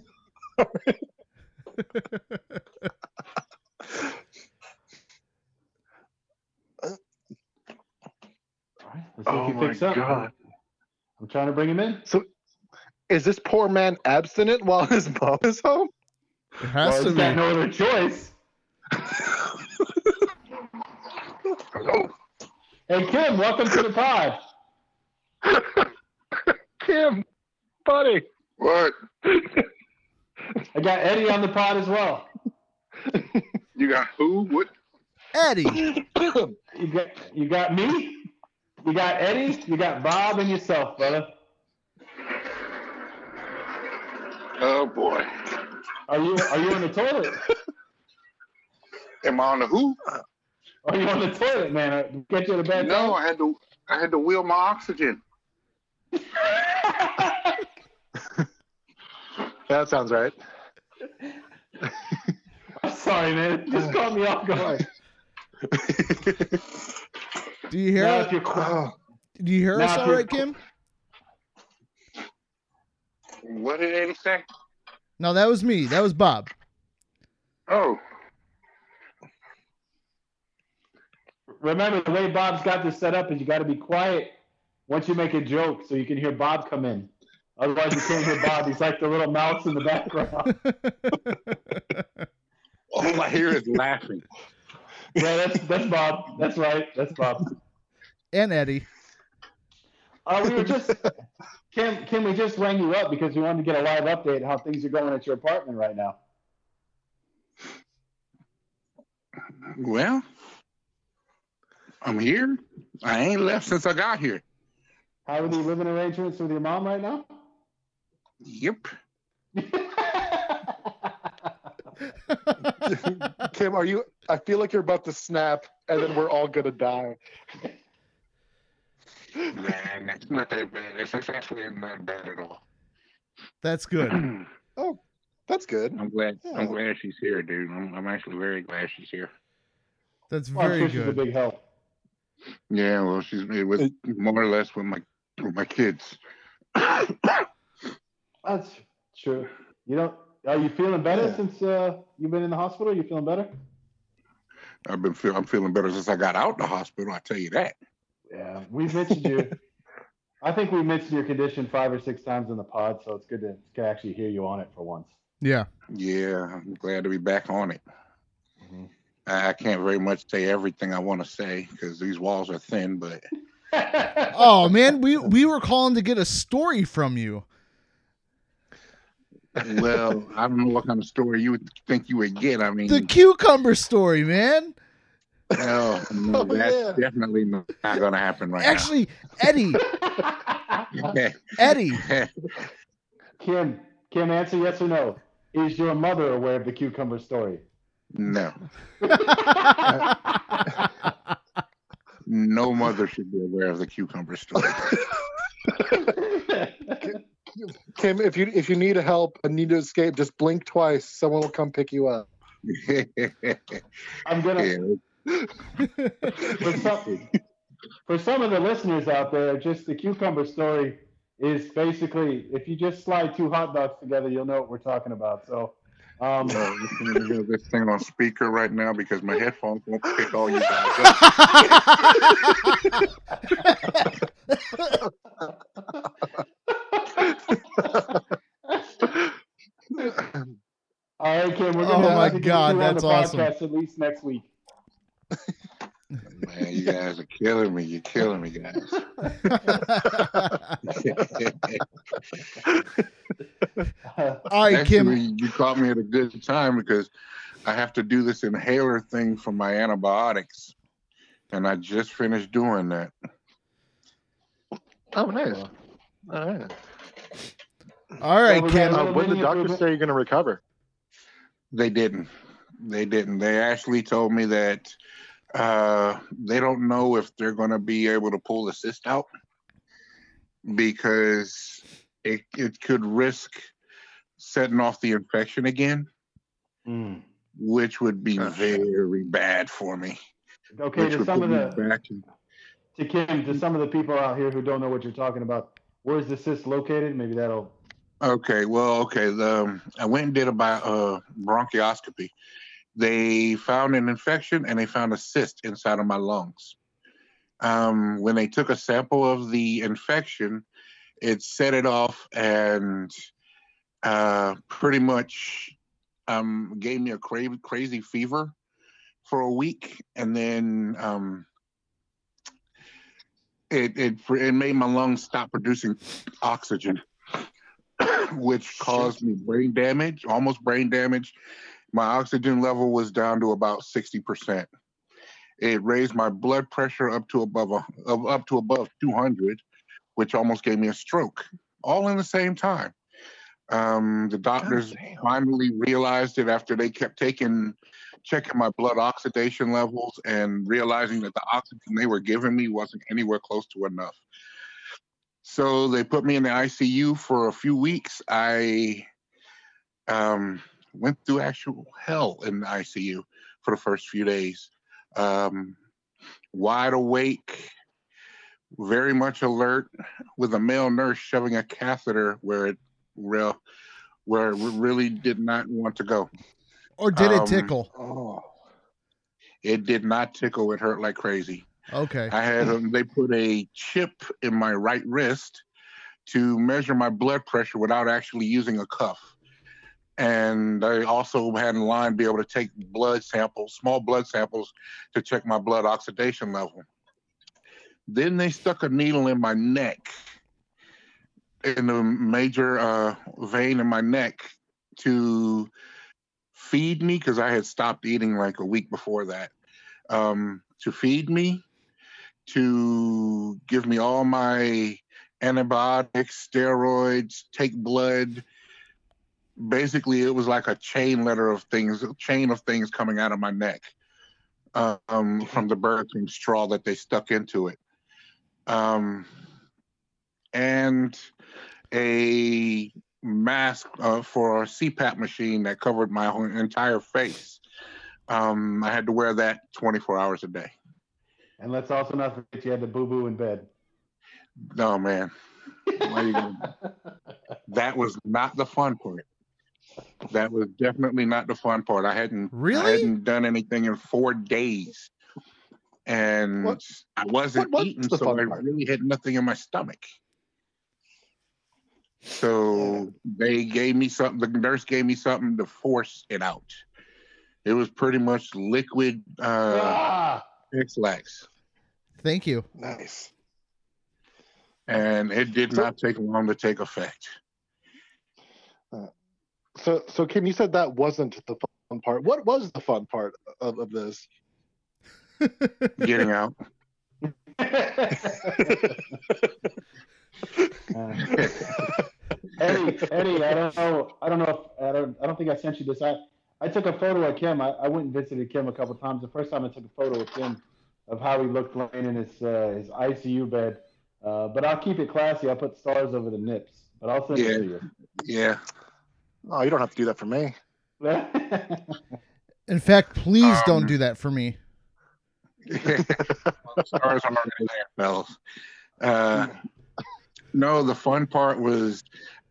All right, let's see if he oh picks up. I'm trying to bring him in. So, is this poor man abstinent while his mom is home? It has well, to he's be. no other choice. Hello. Hey Kim, welcome to the pod. Kim, buddy. What? I got Eddie on the pod as well. You got who? What? Eddie. You got you got me. You got Eddie. You got Bob and yourself, brother. Oh boy. Are you are you on the toilet? Am I on the who? Are you on the toilet, man? Get you to bed. No, I had to. I had to wheel my oxygen. That sounds right. I'm sorry, man. It Just caught me off guard. Do you hear? Now, us? you're qu- Oh, Do you hear now us if all you're- right, Kim? What did Eddie say? No, that was me. That was Bob. Oh, remember the way Bob's got this set up is you got to be quiet once you make a joke, so you can hear Bob come in. Otherwise, you can't hear Bob. He's like the little mouse in the background. all I hear is laughing. Yeah, that's that's Bob. That's right. That's Bob. and Eddie. Uh, we were just Kim. Kim, we just rang you up because we wanted to get a live update how things are going at your apartment right now. Well, I'm here. I ain't left since I got here. How are the living arrangements with your mom right now? Yep. Kim, are you? I feel like you're about to snap, and then we're all gonna die. Man, that's not that bad. It's it's actually not bad at all. That's good. I'm oh, That's good. I'm glad. Yeah. I'm glad she's here, dude. I'm, I'm actually very glad she's here. That's Well, I'm very she's a good. big help. Yeah, well, she's it was more or less with my with my kids. That's true. You don't. Are you feeling better Yeah. since uh, you've been in the hospital? You feeling better? I've been feel I'm feeling better since I got out of the hospital. I tell you that. Yeah, we've mentioned you. I think we mentioned your condition five or six times in the pod, so it's good to, to actually hear you on it for once. Yeah. Yeah, I'm glad to be back on it. Mhm. I I can't very much say everything I want to say because these walls are thin, but Oh man, we we were calling to get a story from you. well, I don't know what kind of story you would think you would get. I mean, The cucumber story, man. no, no, Oh, that's yeah. definitely not going to happen right now. Actually, Eddie. Eddie, Kim, Kim, answer yes or no. Is your mother aware of the cucumber story? no, no mother should be aware of the cucumber story. Kim, if you if you need help and need to escape, just blink twice. Someone will come pick you up. I'm gonna Yeah, for some, for some of the listeners out there, just the cucumber story is basically if you just slide two hot dogs together, you'll know what we're talking about. So, um, Uh, listening to hear this thing on speaker right now because my headphones won't pick all you guys up. all right, Kim, we're Oh gonna my have to God, that's awesome. podcast at least next week. Man, you guys are killing me. You're killing me, guys. All right, Kim. Actually, you caught me at a good time because I have to do this inhaler thing for my antibiotics, and I just finished doing that. Oh, nice. All right. All right, Well, we Kim. Uh, when did the doctor say you're going to recover? They didn't. They didn't. They actually told me that uh, they don't know if they're going to be able to pull the cyst out because it it could risk setting off the infection again, Mm. which would be very bad for me. Okay, to some of the in- to Kim, to some of the people out here who don't know what you're talking about, where's the cyst located? Maybe that'll. Okay, well, okay. The, um, I went and did a bi- uh, bronchioscopy. They found an infection and they found a cyst inside of my lungs. Um, when they took a sample of the infection, it set it off and uh, pretty much um, gave me a cra- crazy fever for a week, and then um, it, it it made my lungs stop producing oxygen which caused me brain damage, almost brain damage. My oxygen level was down to about 60%. It raised my blood pressure up to above a, up to above 200, which almost gave me a stroke, all in the same time. Um, the doctors finally realized it after they kept taking checking my blood oxidation levels and realizing that the oxygen they were giving me wasn't anywhere close to enough. So they put me in the ICU for a few weeks. I um, went through actual hell in the ICU for the first few days. Um, wide awake, very much alert, with a male nurse shoving a catheter where it real where it really did not want to go. Or did it um, tickle? Oh. It did not tickle. It hurt like crazy. Okay. I had um, they put a chip in my right wrist to measure my blood pressure without actually using a cuff. And I also had in line be able to take blood samples, small blood samples, to check my blood oxidation level. Then they stuck a needle in my neck, in the major uh, vein in my neck, to feed me because I had stopped eating like a week before that. Um, to feed me, to give me all my antibiotics, steroids, take blood. Basically, it was like a chain letter of things, a chain of things coming out of my neck um, from the Burlington straw that they stuck into it. Um, and a mask uh, for a CPAP machine that covered my whole entire face. Um, I had to wear that 24 hours a day. And let's also not forget you had the boo boo in bed. No, man. Why you gonna- that was not the fun part. That was definitely not the fun part. I hadn't I Really? hadn't done anything in four days, and What- I wasn't what- eating, so I part? really had nothing in my stomach. So they gave me something. The nurse gave me something to force it out. It was pretty much liquid uh, Ah! Ex-Lax, Thank you. Nice. and it did So- not take long to take effect. So, so Kim, you said that wasn't the fun part. What was the fun part of, of this? Getting out. Eddie, Eddie, I don't know. I don't know if I don't. I don't think I sent you this. I I took a photo of Kim. I, I went and visited Kim a couple times. The first time I took a photo of Kim of how he looked laying in his uh, his ICU bed. Uh, but I'll keep it classy. I'll put stars over the nips. But I'll send Yeah. it to you. Yeah. Oh, you don't have to do that for me. In fact, please Um, don't do that for me. Stars are already there, fellas. Uh, no, the fun part was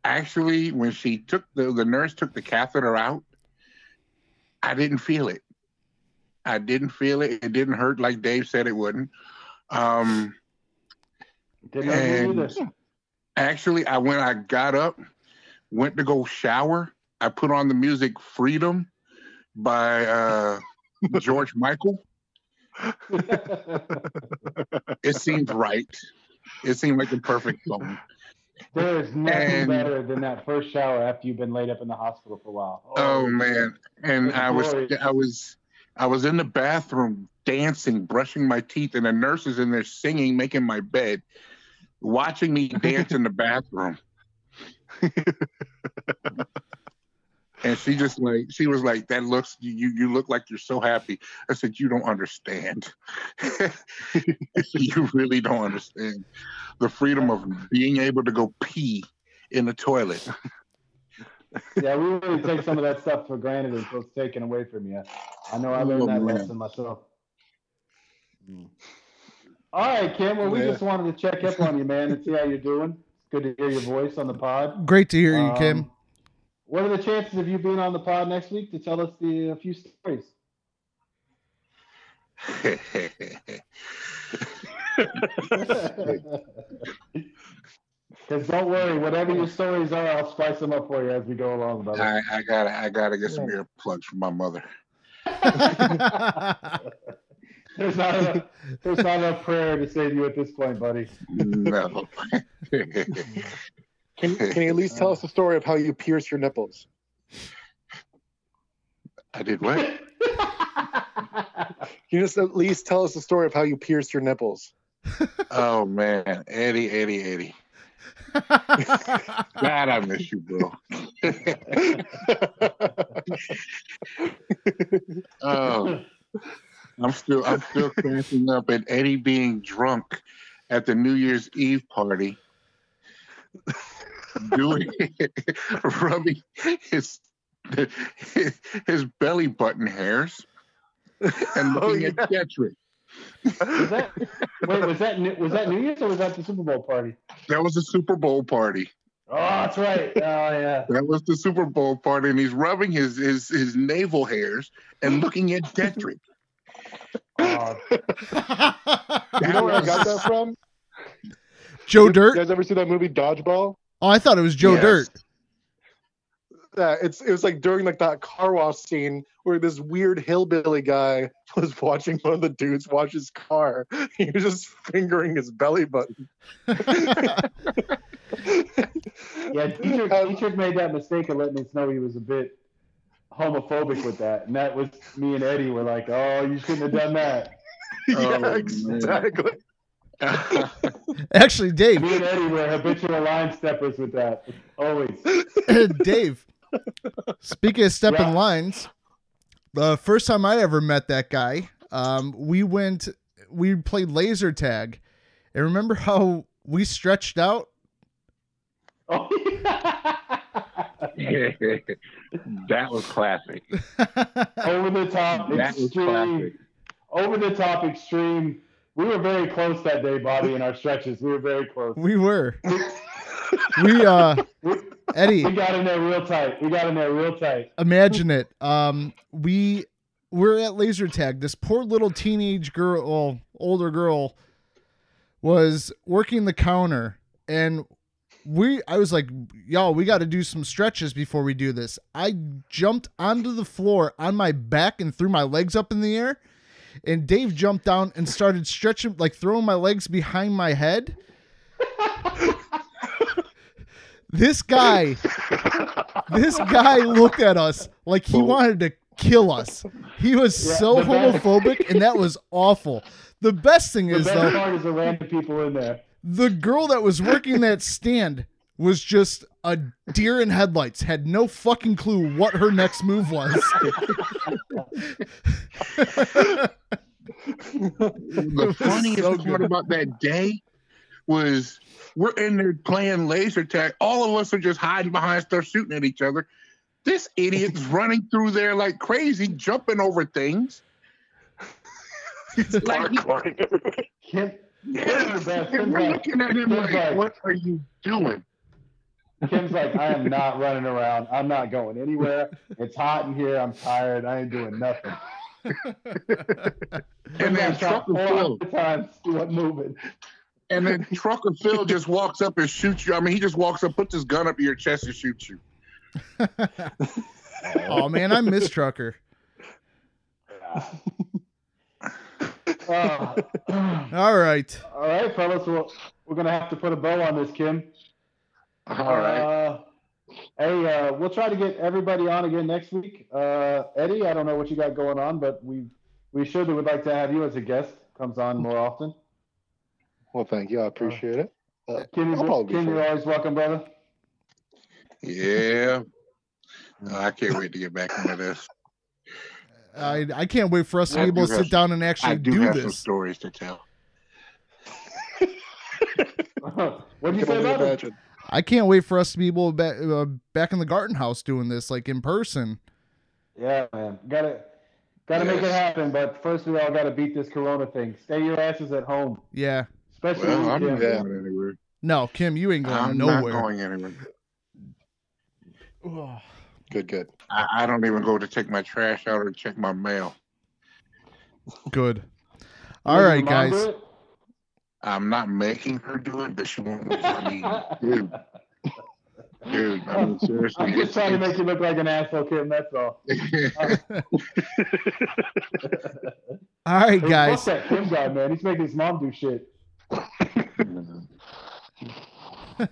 actually when she took the the nurse took the catheter out. I didn't feel it. I didn't feel it. It didn't hurt like Dave said it wouldn't. Um, Didn't And- actually, I when I got up, went to go shower. I put on the music "Freedom" by uh, George Michael. It seemed right. It seemed like the perfect song. there is nothing And- better than that first shower after you've been laid up in the hospital for a while. Oh man! And I was. I was I was in the bathroom dancing, brushing my teeth, and the nurse is in there singing, making my bed, watching me dance in the bathroom. and she just like she was like, "That looks you you look like you're so happy." I said, "You don't understand. you really don't understand the freedom of being able to go pee in the toilet." Yeah, we really take some of that stuff for granted until it's taken away from you. I know I learned Oh, that man. lesson myself. Mm. All right, Kim. Well, we Yeah. just wanted to check up on you, man, and see how you're doing. It's good to hear your voice on the pod. Great to hear you, Kim. Um, What are the chances of you being on the pod next week to tell us the a few stories? Because don't worry, whatever your stories are, I'll spice them up for you as we go along, brother. I, I gotta I gotta get some earplugs from my mother. There's not enough, there's not enough prayer to save you at this point, buddy. No. Can, can you at least tell us the story of how you pierce your nipples? I did what? Can you just at least tell us the story of how you pierced your nipples? Oh man, Eddie, Eddie, Eddie. God, I miss you, bro. oh, I'm still, I'm still cracking up at Eddie being drunk at the New Year's Eve party, doing, rubbing his, his, his belly button hairs, and Oh, looking at Detrick. Was that wait? Was that was that New Year's or was that the Super Bowl party? That was the Super Bowl party. Oh, that's right. Oh, yeah. That was the Super Bowl party, and he's rubbing his his, his navel hairs and looking at Detrick. Oh, You know where I got that from? Joe You Dirt. guys ever see that movie Dodgeball? Oh, I thought it was Joe Yes. Dirt. Yeah, it's it was like during like that car wash scene where this weird hillbilly guy was watching one of the dudes wash his car. He was just fingering his belly button. yeah. Dietrich, Um, Dietrich made that mistake of letting us know he was a bit homophobic with that, and that was me and Eddie were like, "Oh, you shouldn't have done that." Oh, yeah, man. Exactly. Actually, Dave. Me and Eddie were habitual line steppers with that, always. Dave. Speaking of stepping Yeah. lines, the first time I ever met that guy, um, we went, we played laser tag, and remember how we stretched out? Oh, yeah. that was classic. over the top, That extreme, classic. over the top, extreme. We were very close that day, Bobby, in our stretches. We were very close. we were. we uh Eddie, we got in there real tight. We got in there real tight. imagine it. Um, we we're at laser tag. This poor little teenage girl, well, older girl, was working the counter, and we. I was like, "Y'all, we got to do some stretches before we do this." I jumped onto the floor on my back and threw my legs up in the air, and Dave jumped down and started stretching, like throwing my legs behind my head. this guy this guy looked at us like he wanted to kill us. He was so homophobic, and that was awful. The best thing The is best though, part is the random people in there. the girl that was working that stand was just a deer in headlights. Had no fucking clue what her next move was. the funniest so part about that day was we're in there playing laser tag. All of us are just hiding behind stuff, shooting at each other. This idiot's running through there like crazy, jumping over things. It's like, Kim, yeah. We're looking at him like, like- "What are you doing?" Kim's like, I am not running around. I'm not going anywhere. It's hot in here. I'm tired. I ain't doing nothing. And then I shot Trucker Phil, 400 times. She wasn't moving. and then Trucker Phil just walks up and shoots you. I mean, he just walks up, puts his gun up to your chest, and shoots you. oh man, I miss Trucker. Uh, All right. all right, fellas. Well, we're gonna have to put a bow on this, Kim. All right. Uh, hey, uh, we'll try to get everybody on again next week. Uh, Eddie, I don't know what you got going on, but we we surely would like to have you as a guest. Comes on more often. Well, thank you. I appreciate it. Uh, Kim, I'll probably be Kim free. you're always welcome, brother. Yeah. I can't wait to get back into this. I I can't wait for us to be able to have sit down and I actually do, do have some this. stories to tell. what do you can say only about it? Imagine. I can't wait for us to be able to back uh, back in the garden house doing this like in person. Yeah, man. Gotta gotta make it happen, but first we all gotta beat this corona thing. Stay your asses at home. Yeah. Especially Well, I'm Kim. not going anywhere. No, Kim, you ain't going I'm nowhere. not going anywhere. Ugh. Good, good. I, I don't even go to take my trash out or check my mail. Good. You All making right, your mom guys. do I'm not making her do it, but she won't. I mean, dude, dude, I mean, seriously. I'm just trying to make you look like an asshole, Kim. That's all. All right, guys. Fuck that Kim guy, man. He's making his mom do shit.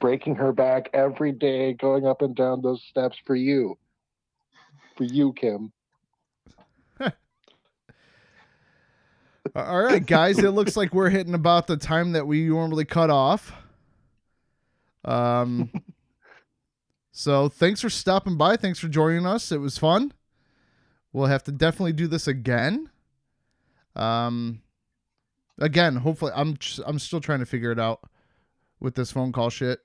Breaking her back every day, going up and down those steps for you. For you, Kim. All right, guys. It looks like we're hitting about the time that we normally cut off. Um. so thanks for stopping by. Thanks for joining us. It was fun. We'll have to definitely do this again. Um. Again, hopefully, I'm just, I'm still trying to figure it out with this phone call shit.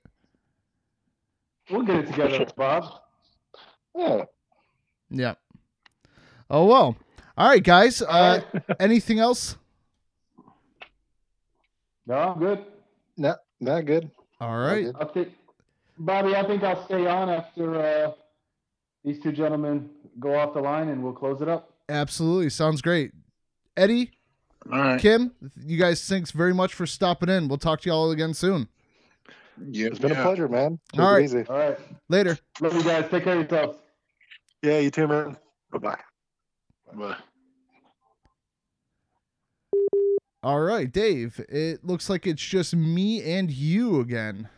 We'll get it together, Bob. Yeah. Yeah. Oh well. All right, guys. Uh, right. anything else? No, I'm good. No, not good. All right. good. I think, Bobby, I think I'll stay on after uh, these two gentlemen go off the line, and we'll close it up. Absolutely. Sounds great. Eddie, All right. Kim, you guys thanks very much for stopping in. We'll talk to y'all again soon. Yeah, It's been yeah. a pleasure, man. Take All it right. easy. All right. Later. Love you guys. Take care of yourselves. Yeah, you too, man. Bye bye. But All right, Dave. It looks like it's just me and you again.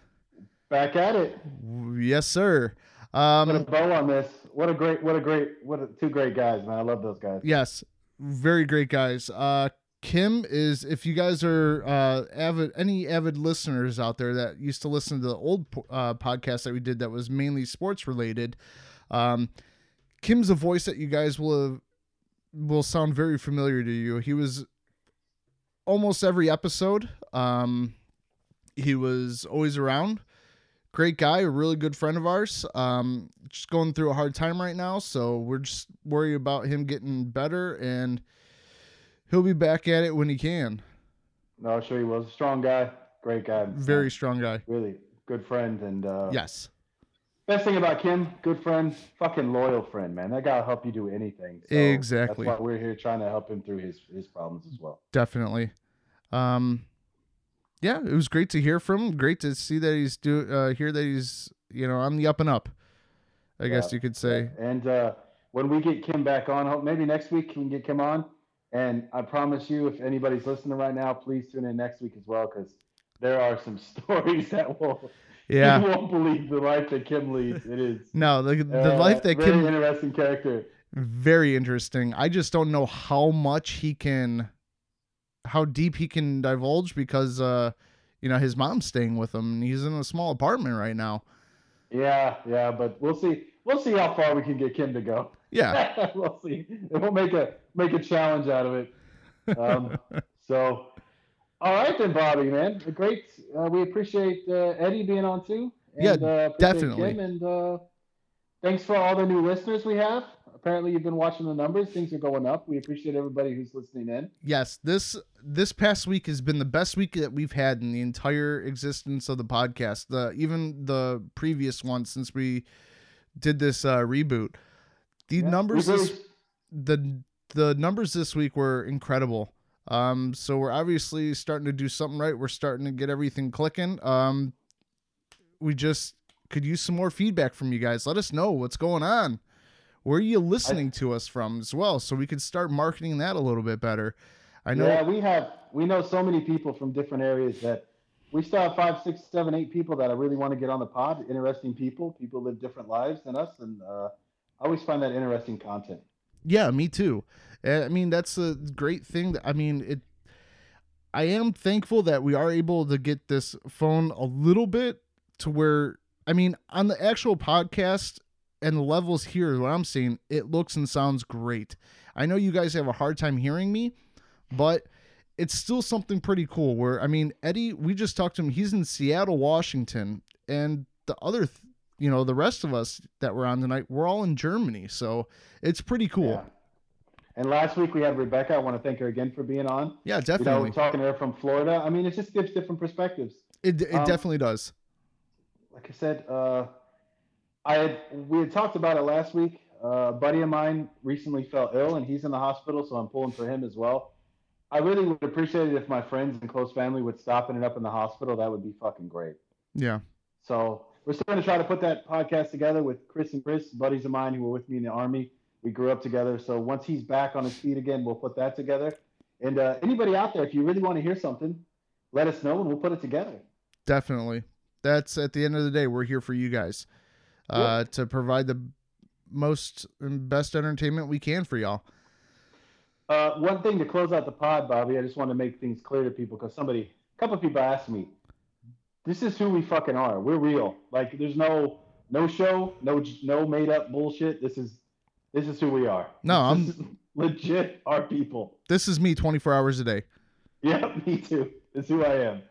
Back at it. Yes, sir. Put a Um bow on this. What a great, what a great, what a, two great guys, man. I love those guys. yes. Very great guys. Uh Kim is if you guys are uh avid any avid listeners out there that used to listen to the old uh podcast that we did that was mainly sports related, um Kim's a voice that you guys will have, will sound very familiar to you. He was almost every episode. Um he was always around. Great guy, a really good friend of ours. Um just going through a hard time right now, so we're just worried about him getting better and he'll be back at it when he can. No, sure he was a strong guy. great guy. Very strong guy. really good friend and uh, Yes. Best thing about Kim, good friend, fucking loyal friend, man. That guy will help you do anything. So Exactly. That's why we're here trying to help him through his his problems as well. definitely. Um, yeah, it was great to hear from him. Great to see that he's do uh, hear that he's you know on the up and up. I guess you could say. And uh, when we get Kim back on, hope maybe next week we can get Kim on. And I promise you, if anybody's listening right now, please tune in next week as well because there are some stories that will Yeah. you won't believe the life that Kim leads. It is No, the the uh, life that very Kim interesting character. very interesting. I just don't know how much he can, how deep he can divulge because uh, you know his mom's staying with him and he's in a small apartment right now. Yeah, yeah, but we'll see. We'll see how far we can get Kim to go. Yeah. we'll see. And we'll make a make a challenge out of it. Um, so, all right then, Bobby, man, great. Uh, we appreciate uh, Eddie being on too. Yeah, uh, definitely. Kim, and uh, thanks for all the new listeners we have. Apparently, you've been watching the numbers. Things are going up. We appreciate everybody who's listening in. yes, this this past week has been the best week that we've had in the entire existence of the podcast. The even the previous one since we did this uh, reboot. The Yeah, numbers this the the numbers this week were incredible. Um, so we're obviously starting to do something right. We're starting to get everything clicking. Um, we just could use some more feedback from you guys. Let us know what's going on. Where are you listening to us from as well, so we could start marketing that a little bit better. I know. Yeah, we have we know so many people from different areas that we still have five, six, seven, eight people that I really want to get on the pod. Interesting people. People live different lives than us, and uh, I always find that interesting content. Yeah, me too. Uh, I mean, that's a great thing. That, I mean, it. I am thankful that we are able to get this phone a little bit to where I mean, on the actual podcast and the levels here, what I'm seeing, it looks and sounds great. I know you guys have a hard time hearing me, but it's still something pretty cool. Where I mean, Eddie, we just talked to him. He's in Seattle, Washington, and the other, th- you know, the rest of us that were on tonight, we're all in Germany. So it's pretty cool. Yeah. And last week we had Rebecca. I want to thank her again for being on. Yeah, You definitely. know, talking to her from Florida. I mean, it just gives different perspectives. it it um, definitely does. like I said, uh, I had we had talked about it last week. Uh, a buddy of mine recently fell ill, and he's in the hospital, so I'm pulling for him as well. I really would appreciate it if my friends and close family would stop and up in the hospital. That would be fucking great. Yeah. So we're still going to try to put that podcast together with Chris and Chris, buddies of mine who were with me in the army. We grew up together. So once he's back on his feet again, we'll put that together. And uh, anybody out there, if you really want to hear something, let us know and we'll put it together. Definitely. That's at the end of the day, we're here for you guys. Uh to provide the most and best entertainment we can for y'all. Uh, one thing to close out the pod, Bobby, I just want to make things clear to people because somebody, a couple of people asked me, this is who we fucking are. We're real. Like, there's no no show, no no made up bullshit. This is this is who we are. No, This is legit our people. This is me 24 hours a day. Yeah, me too. It's who I am.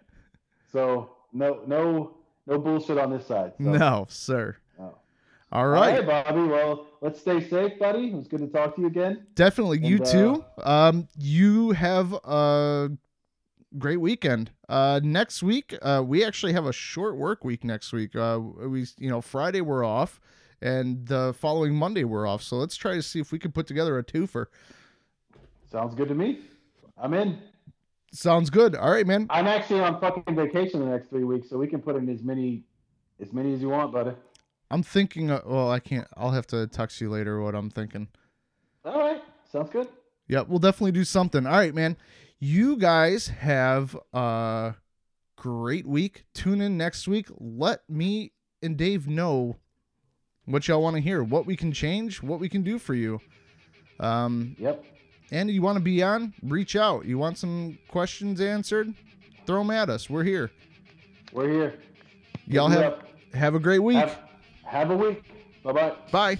So no no no bullshit on this side. So, No, sir. no. All All right. right, Bobby. Well, let's stay safe, buddy. It was good to talk to you again. Definitely. You And, uh, too. Um you have a great weekend. Uh next week, uh we actually have a short work week next week. Uh we you know, Friday we're off and the following Monday we're off. So let's try to see if we can put together a twofer. Sounds good to me. I'm in. Sounds good. All right, man. I'm actually on fucking vacation the next three weeks, so we can put in as many as many as you want, buddy. I'm thinking. Uh, well, I can't. I'll have to text you later what I'm thinking. All right, sounds good. Yeah, we'll definitely do something. All right, man. You guys have a great week. Tune in next week. Let me and Dave know what y'all want to hear, what we can change, what we can do for you. Um, Yep. and you want to be on? Reach out. You want some questions answered? Throw them at us. We're here. We're here. Y'all have have a great week. have have a week. Bye bye. Bye.